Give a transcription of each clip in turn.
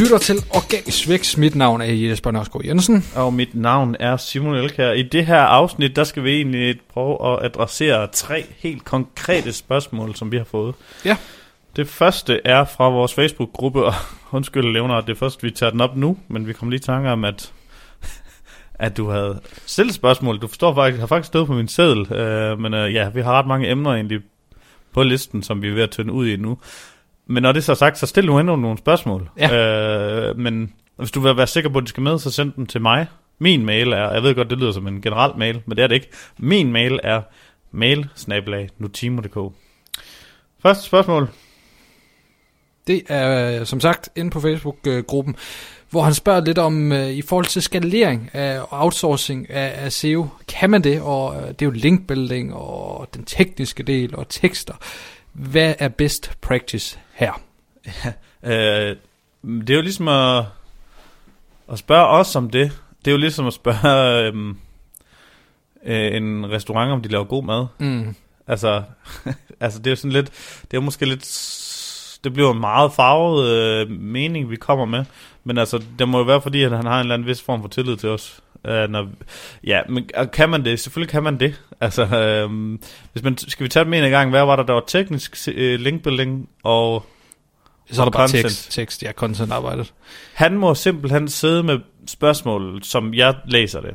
Lytter til Organisk Vækst. Mit navn er Jesper Nørskov Jensen. Og mit navn er Simon Elkær. I det her afsnit, der skal vi egentlig prøve at adressere tre helt konkrete spørgsmål, som vi har fået. Ja. Det første er fra vores Facebook-gruppe, og undskyld Leonard, det er først, vi tager den op nu, men vi kom lige i tanke om, at, at du havde stillet spørgsmål. Du forstår faktisk, har faktisk stået på min seddel, uh, men uh, ja, vi har ret mange emner egentlig på listen, som vi er ved at tynde ud i nu. Men når det er så sagt, så stil nu endnu nogle spørgsmål. Ja. Uh, men hvis du vil være sikker på, at de skal med, så send dem til mig. Min mail er, jeg ved godt, det lyder som en generel mail, men det er det ikke. Min mail er mail Første spørgsmål. Det er øh, som sagt inde på Facebook-gruppen, hvor han spørger lidt om, øh, i forhold til skalering af, og outsourcing af, af SEO, kan man det? Og øh, det er jo linkbuilding og den tekniske del og tekster. Hvad er best practice her? Ja, øh, det er jo ligesom at, at spørge os om det. Det er jo ligesom at spørge øh, øh, en restaurant, om de laver god mad. Mm. Altså, altså det er jo sådan lidt, det er måske lidt, det bliver en meget farvet øh, mening, vi kommer med. Men altså, det må jo være fordi, at han har en eller anden vis form for tillid til os. Øh, når, ja, men kan man det? Selvfølgelig kan man det. Altså, øh, hvis man, skal vi tage dem en gang? Hvad var der? Der var teknisk øh, linkbuilding og... Så er der bare content. tekst, tekst, ja, content arbejdet. Han må simpelthen sidde med spørgsmål, som jeg læser det.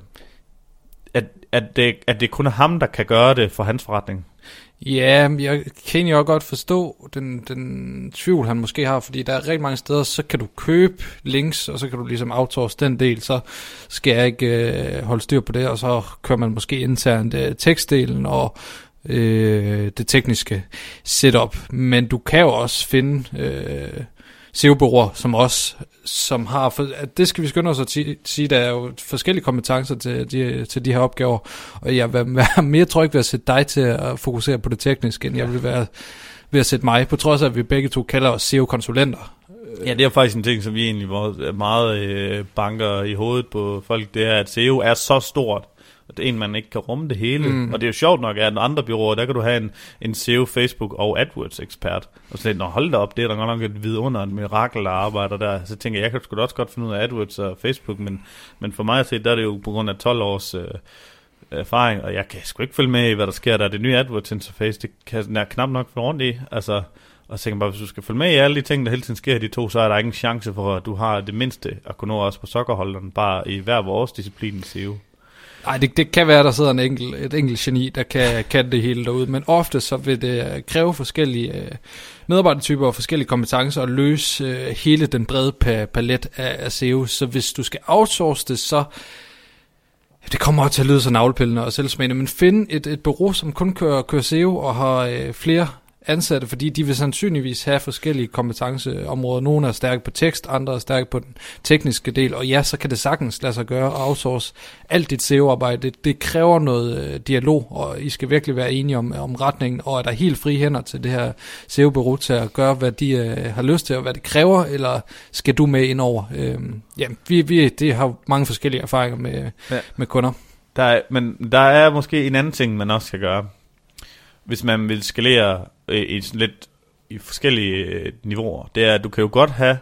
At, at det, at det kun er ham, der kan gøre det for hans forretning. Ja, jeg kan jo godt forstå den, den tvivl, han måske har, fordi der er rigtig mange steder, så kan du købe links, og så kan du ligesom outsource den del, så skal jeg ikke øh, holde styr på det, og så kører man måske internt øh, tekstdelen og øh, det tekniske setup. Men du kan jo også finde øh, SEO-bureauer, som også som har, for, at det skal vi skynde os at sige, der er jo forskellige kompetencer til de, til de her opgaver, og jeg vil være mere tryg ved at sætte dig til at fokusere på det tekniske, end jeg vil være ved at sætte mig, på trods af, at vi begge to kalder os SEO-konsulenter. Ja, det er faktisk en ting, som vi egentlig var meget øh, banker i hovedet på folk, det er, at SEO er så stort, at en, man ikke kan rumme det hele. Mm. Og det er jo sjovt nok, at andre byråer, der kan du have en, en SEO, Facebook og AdWords ekspert. Og så når hold da op, det er der godt nok et vidunder, et mirakel, der arbejder der. Så tænker jeg, jeg kan sgu da også godt finde ud af AdWords og Facebook, men, men for mig at se, der er det jo på grund af 12 års øh, erfaring, og jeg kan sgu ikke følge med i, hvad der sker der. Det nye AdWords interface, det kan jeg knap nok få rundt i. Altså, og så tænker bare, hvis du skal følge med i alle de ting, der hele tiden sker i de to, så er der ikke en chance for, at du har det mindste at kunne nå også på sokkerholderen, bare i hver vores disciplin i SEO. Nej, det, det kan være, der sidder en enkelt, et enkelt geni, der kan, kan det hele derude, men ofte så vil det øh, kræve forskellige øh, medarbejdertyper og forskellige kompetencer at løse øh, hele den brede pa- palet af, af SEO. Så hvis du skal outsource det, så det kommer også til at lyde så navlepillende og selvsmagende, men find et, et bureau, som kun kører, kører SEO og har øh, flere ansatte, fordi de vil sandsynligvis have forskellige kompetenceområder. Nogle er stærke på tekst, andre er stærke på den tekniske del, og ja, så kan det sagtens lade sig gøre at outsource alt dit SEO-arbejde. Det, det kræver noget øh, dialog, og I skal virkelig være enige om, om retningen, og er der helt frie hænder til det her SEO-bureau til at gøre, hvad de øh, har lyst til, og hvad det kræver, eller skal du med ind over? Øh, ja, vi, vi det har mange forskellige erfaringer med, Ja. ja. med kunder. Der er, men der er måske en anden ting, man også skal gøre. Hvis man vil skalere øh, i sådan lidt i forskellige øh, niveauer. Det er, at du kan jo godt have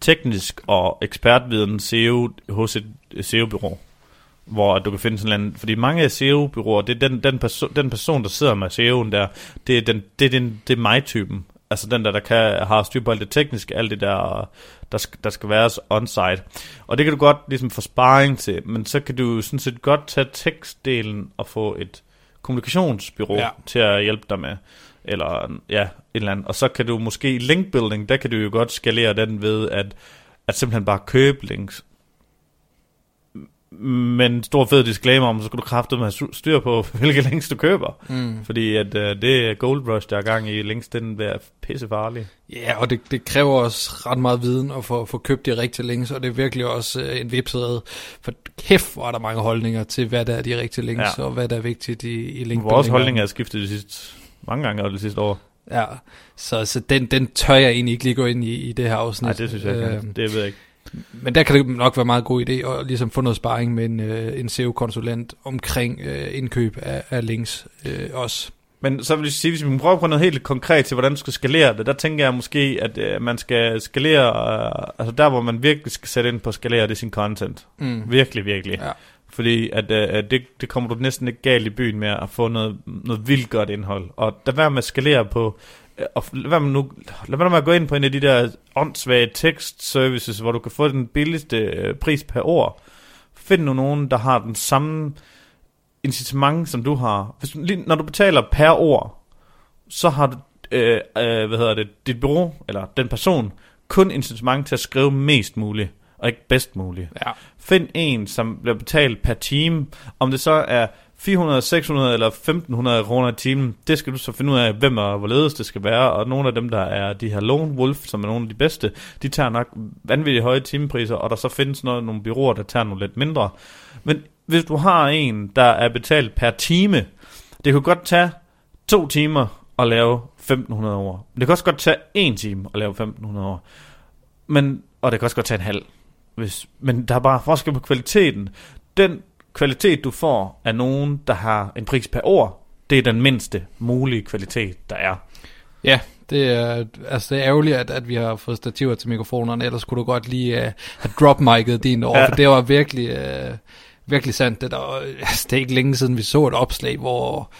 teknisk og ekspertviden SEO hos et øh, SEO-bureau. Hvor du kan finde sådan en anden, fordi mange af SEO-byråer, det er den, den, perso- den person, der sidder med SEO'en der, det er, den, det er, den, det er mig-typen. Altså den der, der kan, har styr på alt det tekniske, alt det der, der, skal, der skal være on-site. Og det kan du godt ligesom få sparring til, men så kan du sådan set godt tage tekstdelen og få et kommunikationsbyrå Ja. til at hjælpe dig med. Eller ja, et eller andet. Og så kan du måske linkbuilding, der kan du jo godt skalere den ved at, at simpelthen bare købe links. Men stor fed disclaimer om, så skal du kraftigt med styr på, hvilke links du køber. Mm. Fordi at uh, det er gold rush, der er gang i links, den bliver pisse farlig. Ja, og det, det kræver også ret meget viden at få, få købt de rigtige links, og det er virkelig også øh, en vipsede. For kæft, hvor er der mange holdninger til, hvad der er de rigtige links, ja. Og hvad der er vigtigt i, i link. Vores holdning er skiftet de sidste mange gange over det sidste år. Ja, så, så den, den tør jeg egentlig ikke lige gå ind i, i det her afsnit. Nej, det synes jeg ikke. Øh, Det ved jeg ikke. Men der kan det nok være meget god idé at ligesom få noget sparring med en, øh, en SEO-konsulent omkring øh, indkøb af, af links øh, også. Men så vil jeg sige, hvis vi prøver på noget helt konkret til, hvordan du skal skalere det, der tænker jeg måske, at øh, man skal skalere, øh, altså der, hvor man virkelig skal sætte ind på at skalere, det er sin content. Mm. Virkelig, virkelig. Ja. Fordi at, øh, det, det kommer du næsten ikke galt i byen med at få noget, noget vildt godt indhold. Og der være med at skalere på, og lad med, nu, lad være med at gå ind på en af de der åndssvage tekst services, hvor du kan få den billigste øh, pris per ord. Find nu nogen, der har den samme incitament, som du har. Hvis, lige, når du betaler per ord, så har du, øh, øh, hvad hedder det, dit bureau, eller den person, kun incitament til at skrive mest muligt, og ikke bedst muligt. Ja. Find en, som bliver betalt per time. Om det så er 400, 600 eller 1500 kroner i timen, det skal du så finde ud af, hvem og hvorledes det skal være. Og nogle af dem, der er de her lone wolf, som er nogle af de bedste, de tager nok vanvittigt høje timepriser, og der så findes noget, nogle byråer, der tager nogle lidt mindre. Men hvis du har en, der er betalt per time, det kunne godt tage to timer at lave 1500 år. Det kan også godt tage en time at lave 1500 år. Men, og det kan også godt tage en halv. Hvis, men der er bare forskel på kvaliteten. Den kvalitet, du får af nogen, der har en pris per ord, det er den mindste mulige kvalitet, der er. Ja, det er, altså det er ærgerligt, at, at vi har fået stativer til mikrofonerne, ellers kunne du godt lige uh, have drop mic'et din over, ja. for det var virkelig, uh, virkelig sandt. Det, der, altså, det er ikke længe siden, vi så et opslag, hvor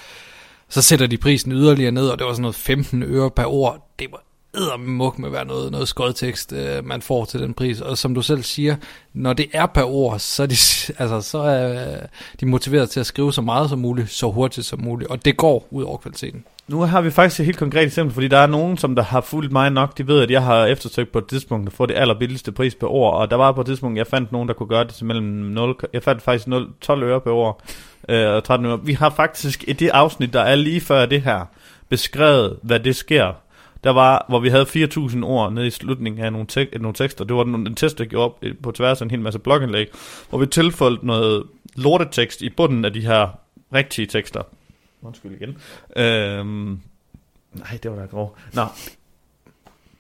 så sætter de prisen yderligere ned, og det var sådan noget 15 øre per ord. Det var eddermuk med at være noget, noget skodtekst, øh, man får til den pris. Og som du selv siger, når det er per ord, så er de, altså, så er øh, de motiveret til at skrive så meget som muligt, så hurtigt som muligt, og det går ud over kvaliteten. Nu har vi faktisk et helt konkret eksempel, fordi der er nogen, som der har fulgt mig nok, de ved, at jeg har eftersøgt på et tidspunkt at få det allerbilligste pris per ord, og der var på et tidspunkt, jeg fandt nogen, der kunne gøre det til mellem 0, jeg fandt faktisk 0, 12 øre per ord, øh, og 13 øre. Vi har faktisk i det afsnit, der er lige før det her, beskrevet, hvad det sker. Der var, hvor vi havde 4.000 ord nede i slutningen af nogle, tek- nogle tekster. Det var den, en test, der gjorde op øh, på tværs af en hel masse blogindlæg, hvor vi tilføjede noget lortetekst i bunden af de her rigtige tekster. Undskyld igen. Øhm, nej, det var da grov. Nå,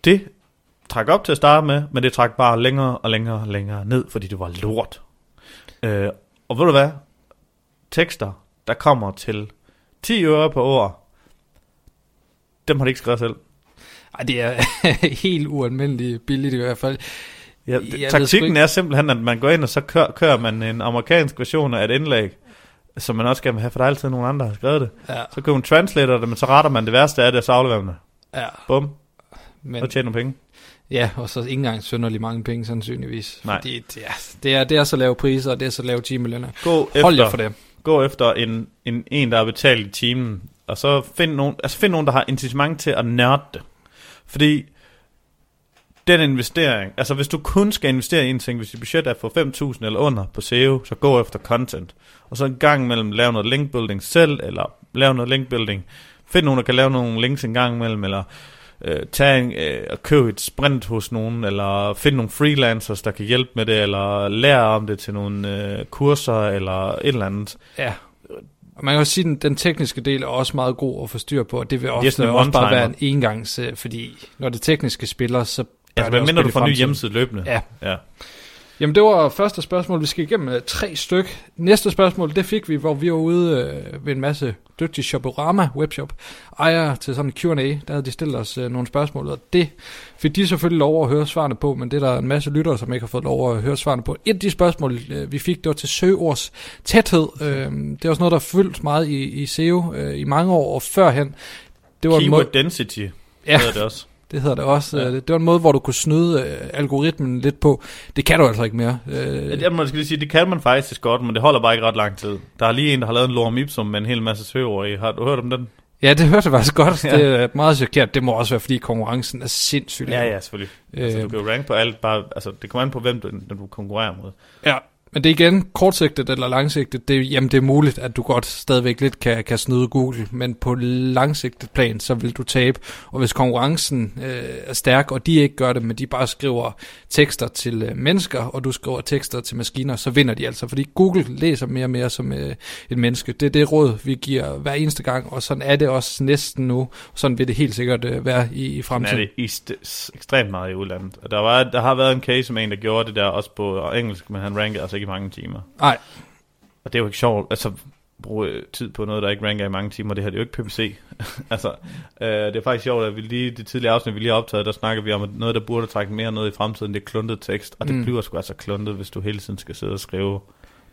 det trak op til at starte med, men det trak bare længere og længere og længere ned, fordi det var lort. Øh, og ved du hvad? Tekster, der kommer til 10 øre på ord, dem har de ikke skrevet selv. Ej, det er helt ualmindeligt billigt i hvert fald. Ja, sgu taktikken ikke- er simpelthen, at man går ind, og så kører, kører man en amerikansk version af et indlæg, som man også vil have, for der er altid nogen andre, der har skrevet det. Ja, Så køber man translator det, men så retter man det værste af det, og så afleverer man det. ja, Bum, men, og tjener nogle penge. ja, og så ikke engang synderlig mange penge sandsynligvis. Nej. Fordi det er, det, er, det er så lave priser, og det er så lave timelønner. Gå Hold jer efter, for det. gå efter en, en, en, der er betalt i timen, og så find nogen, altså find nogen, der har incitament til at nørde det. Fordi den investering, altså hvis du kun skal investere i en ting, hvis dit budget er for 5.000 eller under på SEO, så gå efter content. Og så en gang imellem lave noget linkbuilding selv, eller lave noget linkbuilding. Find nogen, der kan lave nogle links en gang imellem, eller øh, tage en, øh, og købe et sprint hos nogen, eller finde nogle freelancers, der kan hjælpe med det, eller lære om det til nogle øh, kurser, eller et eller andet. Ja. Og man kan jo sige, at den, den tekniske del er også meget god at få styr på, og det vil ofte også bare være en engangs, øh, fordi når det tekniske spiller, så bør Altså, hvad mindre du får ny hjemmeside løbende? Ja. ja. Jamen det var første spørgsmål, vi skal igennem øh, tre styk. Næste spørgsmål, det fik vi, hvor vi var ude øh, ved en masse dygtige Shoporama webshop ejere til sådan en Q&A. Der havde de stillet os øh, nogle spørgsmål, og det fik de selvfølgelig lov at høre svarene på, men det er der en masse lyttere, som ikke har fået lov at høre svarene på. Et af de spørgsmål, øh, vi fik, det var til søgeords tæthed. Øh, det er også noget, der fyldt meget i, i SEO øh, i mange år, og førhen. Det var Keyword density ja, hedder det også. Det hedder det også. Ja. Ja. Det var en måde, hvor du kunne snyde øh, algoritmen lidt på. Det kan du altså ikke mere. Øh, man skal lige sige, det kan man faktisk godt, men det holder bare ikke ret lang tid. Der er lige en, der har lavet en lorem ipsum med en hel masse søgeord i. Har du hørt om den? Ja, det hørte jeg faktisk godt. Ja. Det er meget chokeret. Det må også være, fordi konkurrencen er sindssygt. Ja, ja, selvfølgelig. Øh, altså, du Øh, kan jo rank på alt, bare, altså, det kommer an på, hvem du, du konkurrerer mod. ja. Men det er igen kortsigtet eller langsigtet. Det, jamen, det er muligt, at du godt stadigvæk lidt kan, kan snyde Google, men på langsigtet plan, så vil du tabe. Og hvis konkurrencen øh, er stærk, og de ikke gør det, men de bare skriver tekster til øh, mennesker, og du skriver tekster til maskiner, så vinder de altså. Fordi Google læser mere og mere som øh, et menneske. Det er det råd, vi giver hver eneste gang, og sådan er det også næsten nu. Sådan vil det helt sikkert øh, være i, i er fremtiden. det i st- ekstremt meget i udlandet. Og der, var, der har været en case med en, der gjorde det der også på engelsk, men han rankede altså ikke i mange timer. Nej, Og det er jo ikke sjovt. Altså, bruge tid på noget, der ikke ranker i mange timer. Det her det er jo ikke PPC. altså, øh, det er faktisk sjovt, at vi lige, det tidligere afsnit, vi lige har optaget, der snakker vi om, at noget, der burde trække mere noget i fremtiden, det er kluntet tekst. Og det Mm. bliver sgu altså kluntet, hvis du hele tiden skal sidde og skrive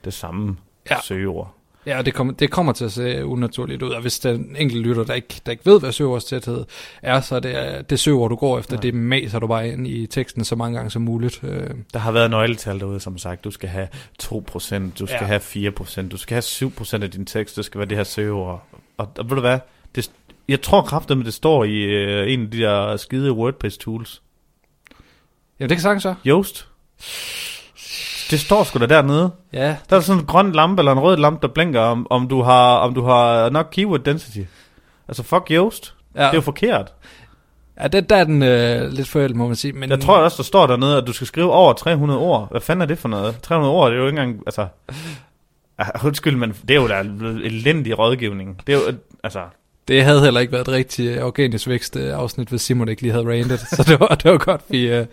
det samme. Ja. søgeord. Ja, og det kommer, det kommer til at se unaturligt ud, og hvis der er en enkelt lytter, der ikke, der ikke ved, hvad søgeordstæthed er, så er det, det søgeord, du går efter, Ja. det maser du bare ind i teksten så mange gange som muligt. Øh, Der har været nøgletal derude, som sagt. Du skal have 2%, du skal ja. Have 4%, du skal have 7% af din tekst, det skal være det her søgeord. Og, og ved du hvad? Det, jeg tror kraftigt, det står i øh, en af de der skide WordPress-tools. jamen, det kan sagtens så. Yoast. Det står sgu da dernede. Ja, Der er sådan en grøn lampe eller en rød lampe, der blinker, om, om, du, har, om du har nok keyword density. Altså fuck Yoast. Ja. Det er jo forkert. ja det, der er den øh, lidt forældet, må man sige. Men, Jeg tror også, der står dernede, at du skal skrive over 300 ord. Hvad fanden er det for noget? 300 ord, det er jo ikke engang... Altså, ah, undskyld, men det er jo da elendig rådgivning. Det er jo, altså... Det havde heller ikke været et rigtigt organisk vækst øh, afsnit, hvis Simon ikke lige havde randet. så det var, det var godt, vi, øh,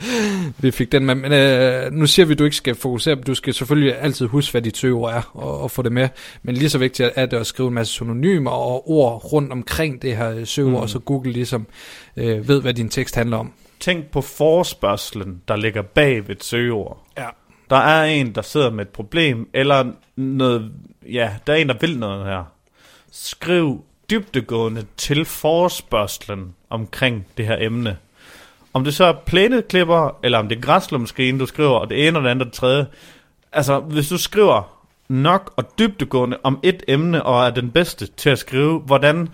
vi fik den med. Men øh, nu siger vi, at du ikke skal fokusere. Du skal selvfølgelig altid huske, hvad dit søgeord er, og, og få det med. Men lige så vigtigt er det at skrive en masse synonymer og ord rundt omkring det her øh, søgeord, mm. så Google ligesom øh, ved, hvad din tekst handler om. Tænk på forspørgselen, der ligger bag ved et søgeord. Ja. Der er en, der sidder med et problem, eller noget... Ja, der er en, der vil noget her. Skriv dybdegående til forspørgselen omkring det her emne. Om det så er plæneklipper, eller om det er græslumskrigen, du skriver, og det ene og det andet og det tredje. Altså, hvis du skriver nok og dybdegående om et emne, og er den bedste til at skrive, hvordan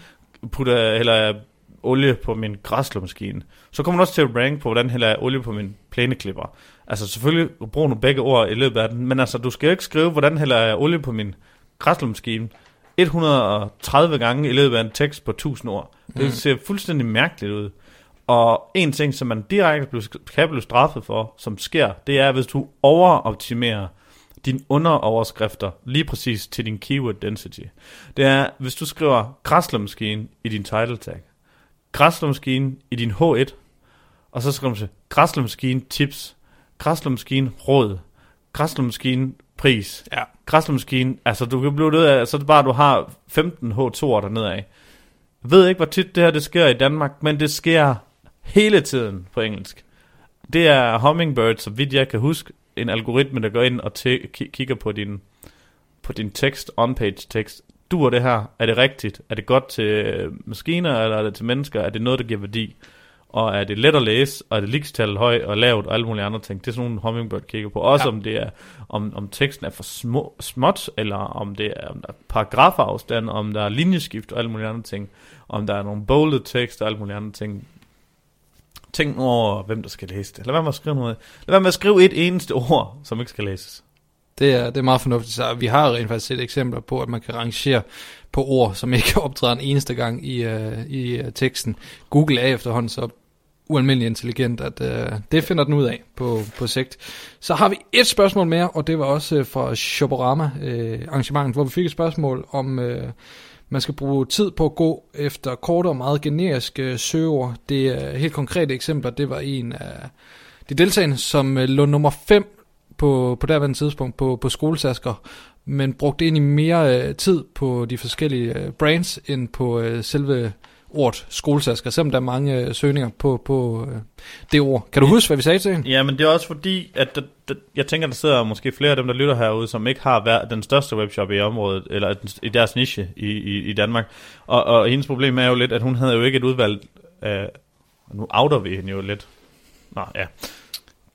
putter jeg, jeg olie på min græslumskine, så kommer du også til at rank på, hvordan hælder jeg olie på min plæneklipper. Altså selvfølgelig bruger du begge ord i løbet af den, men altså du skal jo ikke skrive, hvordan hælder jeg olie på min græslumskine 130 gange i løbet af en tekst på 1000 ord. Det Mm. ser fuldstændig mærkeligt ud. Og en ting, som man direkte kan blive straffet for, som sker, det er, hvis du overoptimerer dine underoverskrifter lige præcis til din keyword density. Det er, hvis du skriver græslemaskine i din title tag, græslemaskine i din H1, og så skriver du til græslemaskine tips, græslemaskine råd, græslemaskine pris, Ja. græslemaskine, altså du kan blive nødt af, så er det bare, du har 15 H2'er dernede af. Jeg ved ikke, hvor tit det her det sker i Danmark, men det sker hele tiden på engelsk. Det er Hummingbird, så vidt jeg kan huske, en algoritme, der går ind og kigger på din, på din tekst, on-page tekst. Duer det her? Er det rigtigt? Er det godt til øh, maskiner, eller er det til mennesker? Er det noget, der giver værdi? Og er det let at læse, og er det likstallet højt og lavt, og alle mulige andre ting. Det er sådan nogle Hummingbird kigger på. Også Ja. om det er, om, om teksten er for små, småt, eller om det er, om der er paragrafafstand, om der er linjeskift og alle mulige andre ting. Om der er nogle bolded tekst og alle mulige andre ting. Tænk nu over, hvem der skal læse det. Lad være med at skrive noget. Lad være med at skrive et eneste ord, som ikke skal læses. Det er, det er meget fornuftigt. Så vi har rent faktisk set eksempler på, at man kan rangere på ord, som ikke optræder en eneste gang i, uh, i uh, teksten. Google er efterhånden så ualmindelig intelligent, at øh, det finder den ud af på, på sigt. Så har vi et spørgsmål mere, og det var også øh, fra Shoporama øh, arrangementet, hvor vi fik et spørgsmål om, Øh, man skal bruge tid på at gå efter korte og meget generiske øh, søger. Det er helt konkrete eksempler. Det var en af de deltagende, som øh, lå nummer 5 på, på derværende tidspunkt på, på skoletasker, men brugte egentlig mere øh, tid på de forskellige øh, brands, end på øh, selve ordet skoletasker, selvom der er mange øh, søgninger på, på øh, det ord. Kan du huske, hvad vi sagde til hende? Ja, men det er også fordi, at der, der, jeg tænker, der sidder måske flere af dem, der lytter herude, som ikke har været den største webshop i området, eller i deres niche i, i, i Danmark. Og, og hendes problem er jo lidt, at hun havde jo ikke et udvalg af... Nu outer vi hende jo lidt. Nå, ja.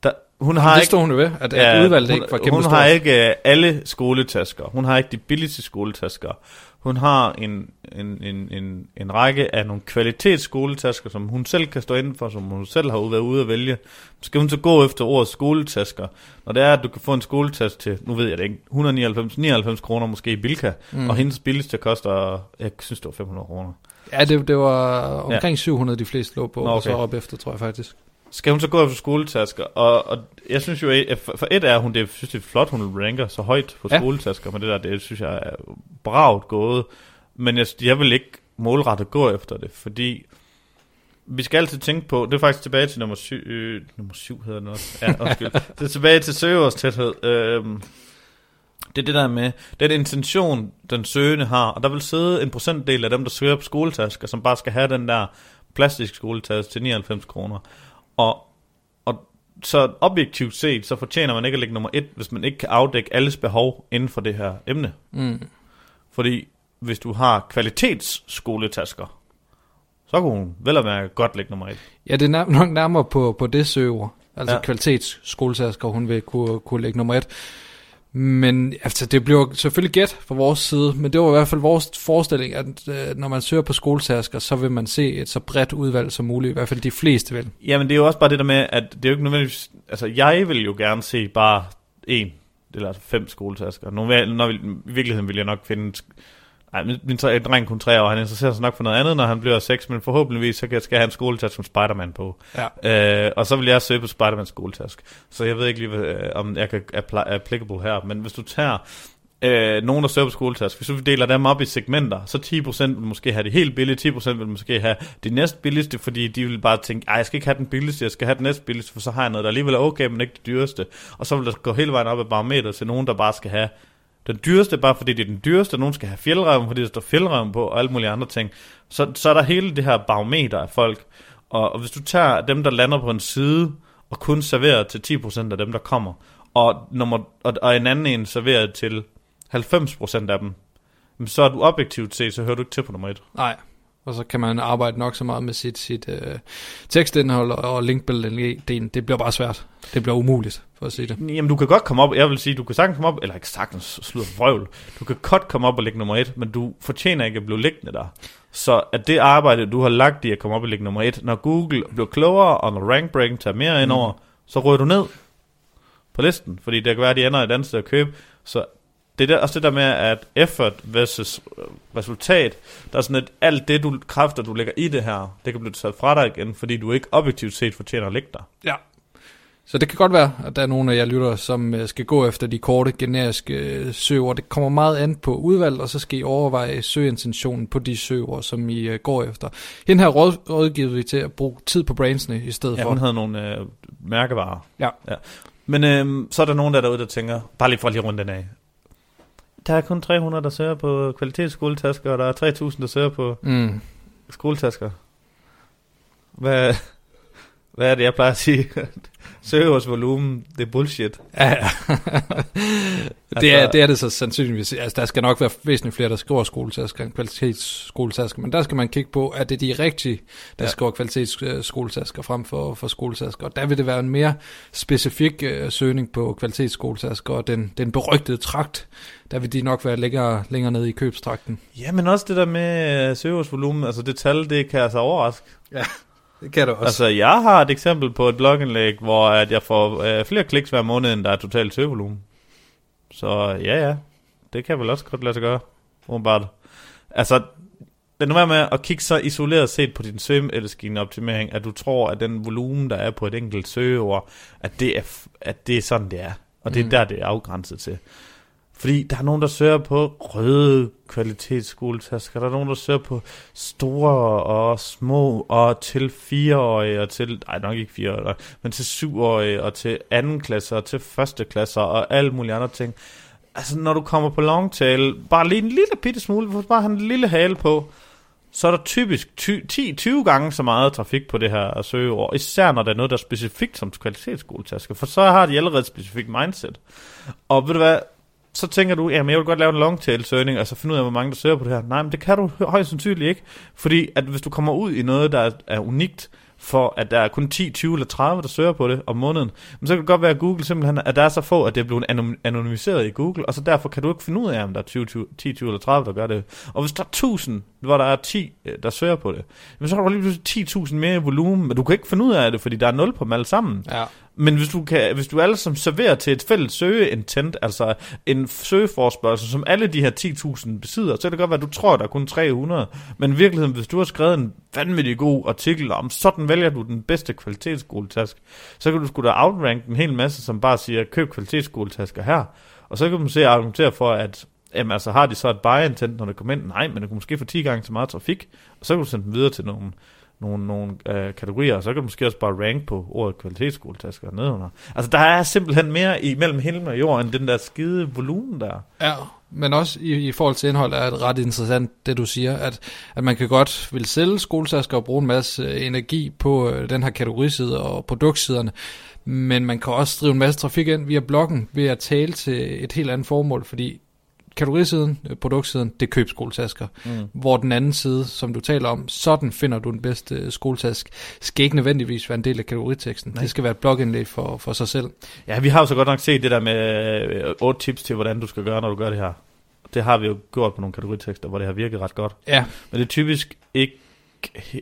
Der, hun har det ikke... stod hun ved, at, at udvalget hun, ikke var kæmpe Hun stort. har ikke øh, alle skoletasker. Hun har ikke de billigste skoletasker. Hun har en, en, en, en, en række af nogle kvalitetsskoletasker, som hun selv kan stå inden for, som hun selv har været ude at vælge. Skal hun så gå efter ordet skoletasker, når det er, at du kan få en skoletaske til, nu ved jeg det ikke, 199 99 kroner måske i Bilka, Mm. og hendes billigste koster, jeg synes det var 500 kroner. Ja, det, det var omkring ja. 700, de fleste lå på, Nå, okay. og så op efter, tror jeg faktisk. Skal hun så gå efter skoletasker? Og, og jeg synes jo, for, et er hun, det, synes det er flot, hun ranker så højt på Ja. skoletasker, men det der, det synes jeg er bravt gået. Men jeg, jeg vil ikke målrettet gå efter det, fordi vi skal altid tænke på, det er faktisk tilbage til nummer syv, øh, nummer syv hedder den også, ja, undskyld. det er tilbage til søgeårstæthed. Øhm, Det er det der med, den intention, den søgende har, og der vil sidde en procentdel af dem, der søger på skoletasker, som bare skal have den der plastisk skoletaske til 99 kroner. Og, og så objektivt set, så fortjener man ikke at ligge nummer et, hvis man ikke kan afdække alles behov inden for det her emne. Mm. Fordi hvis du har kvalitetsskoletasker, så kunne hun vel at mærke godt ligge nummer et. Ja, det er nær- nok nærmere på, på det søger. Altså Ja. kvalitetsskoletasker, hun vil kunne, kunne lægge nummer et. Men altså, det bliver selvfølgelig gæt fra vores side, men det var i hvert fald vores forestilling, at øh, når man søger på skoletasker, så vil man se et så bredt udvalg som muligt, i hvert fald de fleste vil. Jamen det er jo også bare det der med, at det er jo ikke nødvendigvis... Altså jeg vil jo gerne se bare en, eller fem skoletasker. Nogle, når når, I virkeligheden vil jeg nok finde... Ej, min, min dreng kun tre år, han interesserer sig nok for noget andet, når han bliver seks, men forhåbentligvis så kan- skal jeg have en skoletaske som Spider-Man på. Ja. Øh, og så vil jeg søge på Spider-Man skoletask. Så jeg ved ikke lige, hvad, øh, om jeg kan apply, applicable her, men hvis du tager øh, nogen, der søger på skoletask, hvis du deler dem op i segmenter, så 10% vil måske have det helt billige, 10% vil måske have det næst billigste, fordi de vil bare tænke, jeg skal ikke have den billigste, jeg skal have den næst billigste, for så har jeg noget, der alligevel er okay, men ikke det dyreste. Og så vil der gå hele vejen op ad barometer til nogen, der bare skal have den dyreste, bare fordi det er den dyreste, og nogen skal have fjeldrøven, fordi der står fjeldrøven på, og alle mulige andre ting. Så, så er der hele det her barometer af folk, og, og hvis du tager dem, der lander på en side, og kun serverer til 10% af dem, der kommer, og, nummer, og, og en anden en serverer til 90% af dem, så er du objektivt set, så hører du ikke til på nummer et. Nej, og så kan man arbejde nok så meget med sit, sit øh, tekstindhold og linkbuilding. Det bliver bare svært. Det bliver umuligt, for at sige det. Jamen, du kan godt komme op, jeg vil sige, du kan sagtens komme op, eller ikke sagtens slå vrøvl, du kan godt komme op og ligge nummer et, men du fortjener ikke at blive liggende der. Så at det arbejde, du har lagt i at komme op og ligge nummer et, når Google bliver klogere, og når rank breaking tager mere ind over, så rører du ned på listen, fordi det kan være, at de ender et andet sted at købe. Så det er der, også det der med, at effort versus øh, resultat, der er sådan, at alt det du, kræfter, du lægger i det her, det kan blive taget fra dig igen, fordi du ikke objektivt set fortjener at ligge der. Ja. Så det kan godt være, at der er nogle af jer lytter, som øh, skal gå efter de korte, generiske øh, søger. Det kommer meget an på udvalg, og så skal I overveje søgeintentionen på de søger, som I øh, går efter. Hende her råd, rådgiver vi til at bruge tid på brandsene i stedet Ja, for. hun havde nogle øh, mærkevarer. Ja. ja. Men øh, så er der nogen der er derude, der tænker, bare lige for at lige runde den af. Der er kun 300, der søger på kvalitetsskoletasker, og der er 3000, der søger på Mm. skoletasker. Hvad, hvad er det, jeg plejer at sige? Søgeårsvolumen, det er bullshit. Ja, ja. det, er, det er det så sandsynligvis. Altså, der skal nok være væsentligt flere, der skriver skoletasker end kvalitetsskoletasker, men der skal man kigge på, at det er de rigtige, der Ja. ja. skriver kvalitetsskoletasker frem for, for skoletasker. Og der vil det være en mere specifik øh, søgning på kvalitetsskoletasker, og den, den berygtede trakt, der vil de nok være længere, længere nede i købstrakten. Ja, men også det der med øh, søgeårsvolumen, altså det tal, det kan altså overraske. Det kan det også. Altså, jeg har et eksempel på et blogindlæg, hvor at jeg får øh, flere kliks hver måned, end der er totalt søgevolumen. Så ja, ja, det kan vel også godt lade sig gøre, umiddelbart. Altså, lad nu være med at kigge så isoleret set på din søgeoptimering, at du tror, at den volumen, der er på et enkelt søgeord, at det er, at det er sådan, det er. Og det er Mm. der, det er afgrænset til. Fordi der er nogen, der søger på røde kvalitetsskoletasker, der er nogen, der søger på store og små, og til fireårige, og til, nej nok ikke fireårige, men til syvårige, og til anden klasse, og til første klasse, og alle mulige andre ting. Altså, når du kommer på longtail, bare lige en lille bitte smule, bare have en lille hale på, så er der typisk 10-20 gange så meget trafik på det her søgeord, især når der er noget, der er specifikt som kvalitetsskoletasker, for så har de allerede et specifikt mindset. Og ved du hvad, så tænker du, jamen jeg vil godt lave en long tail søgning, og så altså finde ud af, hvor mange der søger på det her. Nej, men det kan du højst sandsynligt ikke, fordi at hvis du kommer ud i noget, der er, er unikt, for at der er kun 10, 20 eller 30, der søger på det om måneden, men så kan det godt være, at Google simpelthen, at der er så få, at det er blevet anonymiseret i Google, og så derfor kan du ikke finde ud af, om der er 20, 20, 10, 20 eller 30, der gør det. Og hvis der er 1000, hvor der er 10, øh, der søger på det, så har du lige pludselig 10.000 mere i volumen, men du kan ikke finde ud af det, fordi der er 0 på dem alle sammen. ja. Men hvis du, kan, hvis du alle som serverer til et fælles søgeintent, altså en søgeforspørgsel, som alle de her 10.000 besidder, så kan det godt være, at du tror, at der er kun 300. Men i virkeligheden, hvis du har skrevet en vanvittig god artikel om, sådan vælger du den bedste kvalitetsskoletæsk, så kan du sgu da outrank en hel masse, som bare siger, køb kvalitetsskoletasker her. Og så kan man se at argumentere for, at jamen, altså, har de så et buy intent, når det kommer ind? Nej, men det kunne måske få 10 gange så meget trafik, og så kan du sende dem videre til nogle nogle, nogle øh, kategorier, og så kan du måske også bare rank på ordet kvalitetsskoletasker nedenunder. Altså, der er simpelthen mere imellem himmel og jord, end den der skide volumen der. Ja, men også i, i forhold til indhold er det ret interessant, det du siger, at, at man kan godt vil sælge skoletasker og bruge en masse øh, energi på øh, den her kategoriside og produktsiderne, men man kan også drive en masse trafik ind via bloggen ved at tale til et helt andet formål, fordi kategorisiden, øh, produktsiden, det er købskoletasker. Mm. Hvor den anden side, som du taler om, sådan finder du den bedste øh, skoletask, skal ikke nødvendigvis være en del af kategoriteksten. Nej. Det skal være et blogindlæg for, for sig selv. Ja, vi har jo så godt nok set det der med øh, otte tips til, hvordan du skal gøre, når du gør det her. Det har vi jo gjort på nogle kategoritekster, hvor det har virket ret godt. Ja. Men det er typisk ikke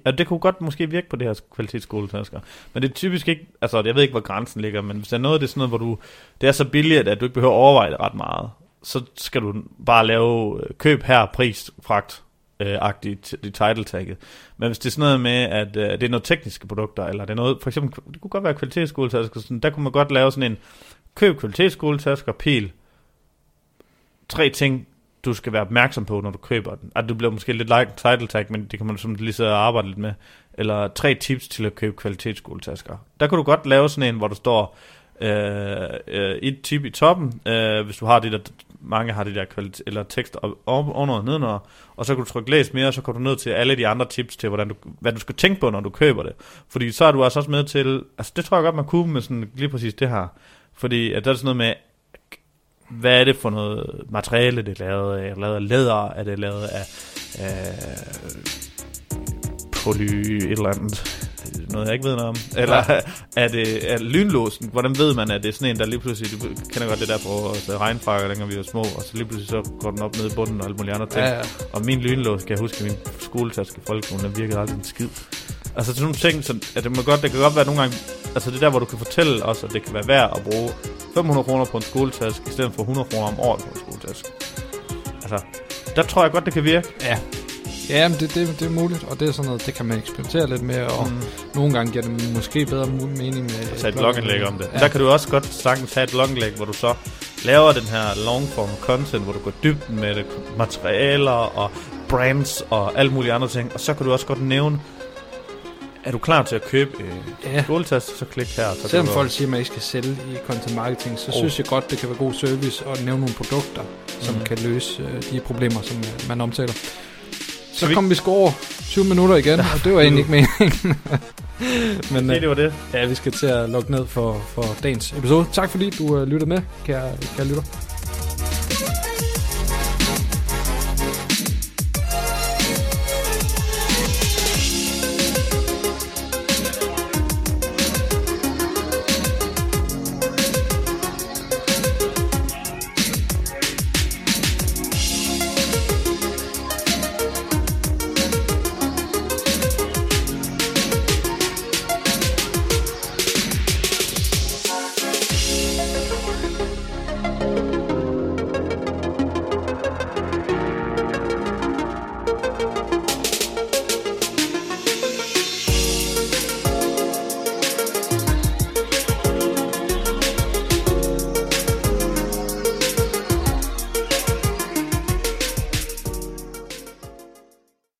og det kunne godt måske virke på det her kvalitetsskoletasker. Men det er typisk ikke, altså jeg ved ikke, hvor grænsen ligger, men hvis der er noget, det er sådan noget, hvor du, det er så billigt, at du ikke behøver at overveje det ret meget så skal du bare lave øh, køb her, pris, fragt, øh, agtigt i title tagget. Men hvis det er sådan noget med, at øh, det er noget tekniske produkter, eller det er noget, for eksempel, det kunne godt være kvalitetsskoletasker, sådan, der kunne man godt lave sådan en køb kvalitetsskoletasker, pil, tre ting, du skal være opmærksom på, når du køber den. At du bliver måske lidt like title tag, men det kan man som lige så arbejde lidt med. Eller tre tips til at købe kvalitetsskoletasker. Der kan du godt lave sådan en, hvor der står øh, øh, et tip i toppen, øh, hvis du har det der mange har det der kvalit- eller tekst under og nedenunder, og så kan du trykke læs mere, og så kommer du ned til alle de andre tips til, hvordan du, hvad du skal tænke på, når du køber det. Fordi så er du altså også med til, altså det tror jeg godt, man kunne med sådan lige præcis det her. Fordi at der er sådan noget med, hvad er det for noget materiale, det er lavet af? Er det lavet af læder? Er det lavet af, af poly et eller andet? Noget, jeg ikke ved noget om? Eller ja. er det er lynlåsen? Hvordan ved man, at det er sådan en, der lige pludselig... Du kender godt det der på altså, regnfrakker, dengang vi var små, og så lige pludselig så går den op ned i bunden og alle mulige andre ting. Ja, ja. Og min lynlås, kan jeg huske, min skoletaske folkeskolen, den virkede aldrig en skid. Altså sådan nogle ting, så, at det, må godt, det kan godt være nogle gange, altså det der, hvor du kan fortælle os, at det kan være værd at bruge 500 kroner på en skoletaske, i stedet for 100 kroner om året på en skoletaske. Altså, der tror jeg godt, det kan virke. Ja, Ja, men det, det, det er muligt, og det er sådan noget, det kan man eksperimentere lidt med, og mm. nogle gange giver det måske bedre mening med... At tage et blogindlæg om det. Ja. Der kan du også godt sagtens tage et blogindlæg, hvor du så laver den her long form content, hvor du går dybt med det, materialer og brands og alle mulige andre ting, og så kan du også godt nævne, er du klar til at købe øh, ja. skoletast, så klik her. Så Selvom folk siger, at man ikke skal sælge i content marketing, så oh. synes jeg godt, det kan være god service at nævne nogle produkter, som mm. kan løse øh, de problemer, som øh, man omtaler. Så, så kom vi sgu over 20 minutter igen, og det var egentlig ikke meningen. Men okay, det var det. Ja, vi skal til at lukke ned for, for dagens episode. Tak fordi du uh, lyttede med, kære, kære lytter.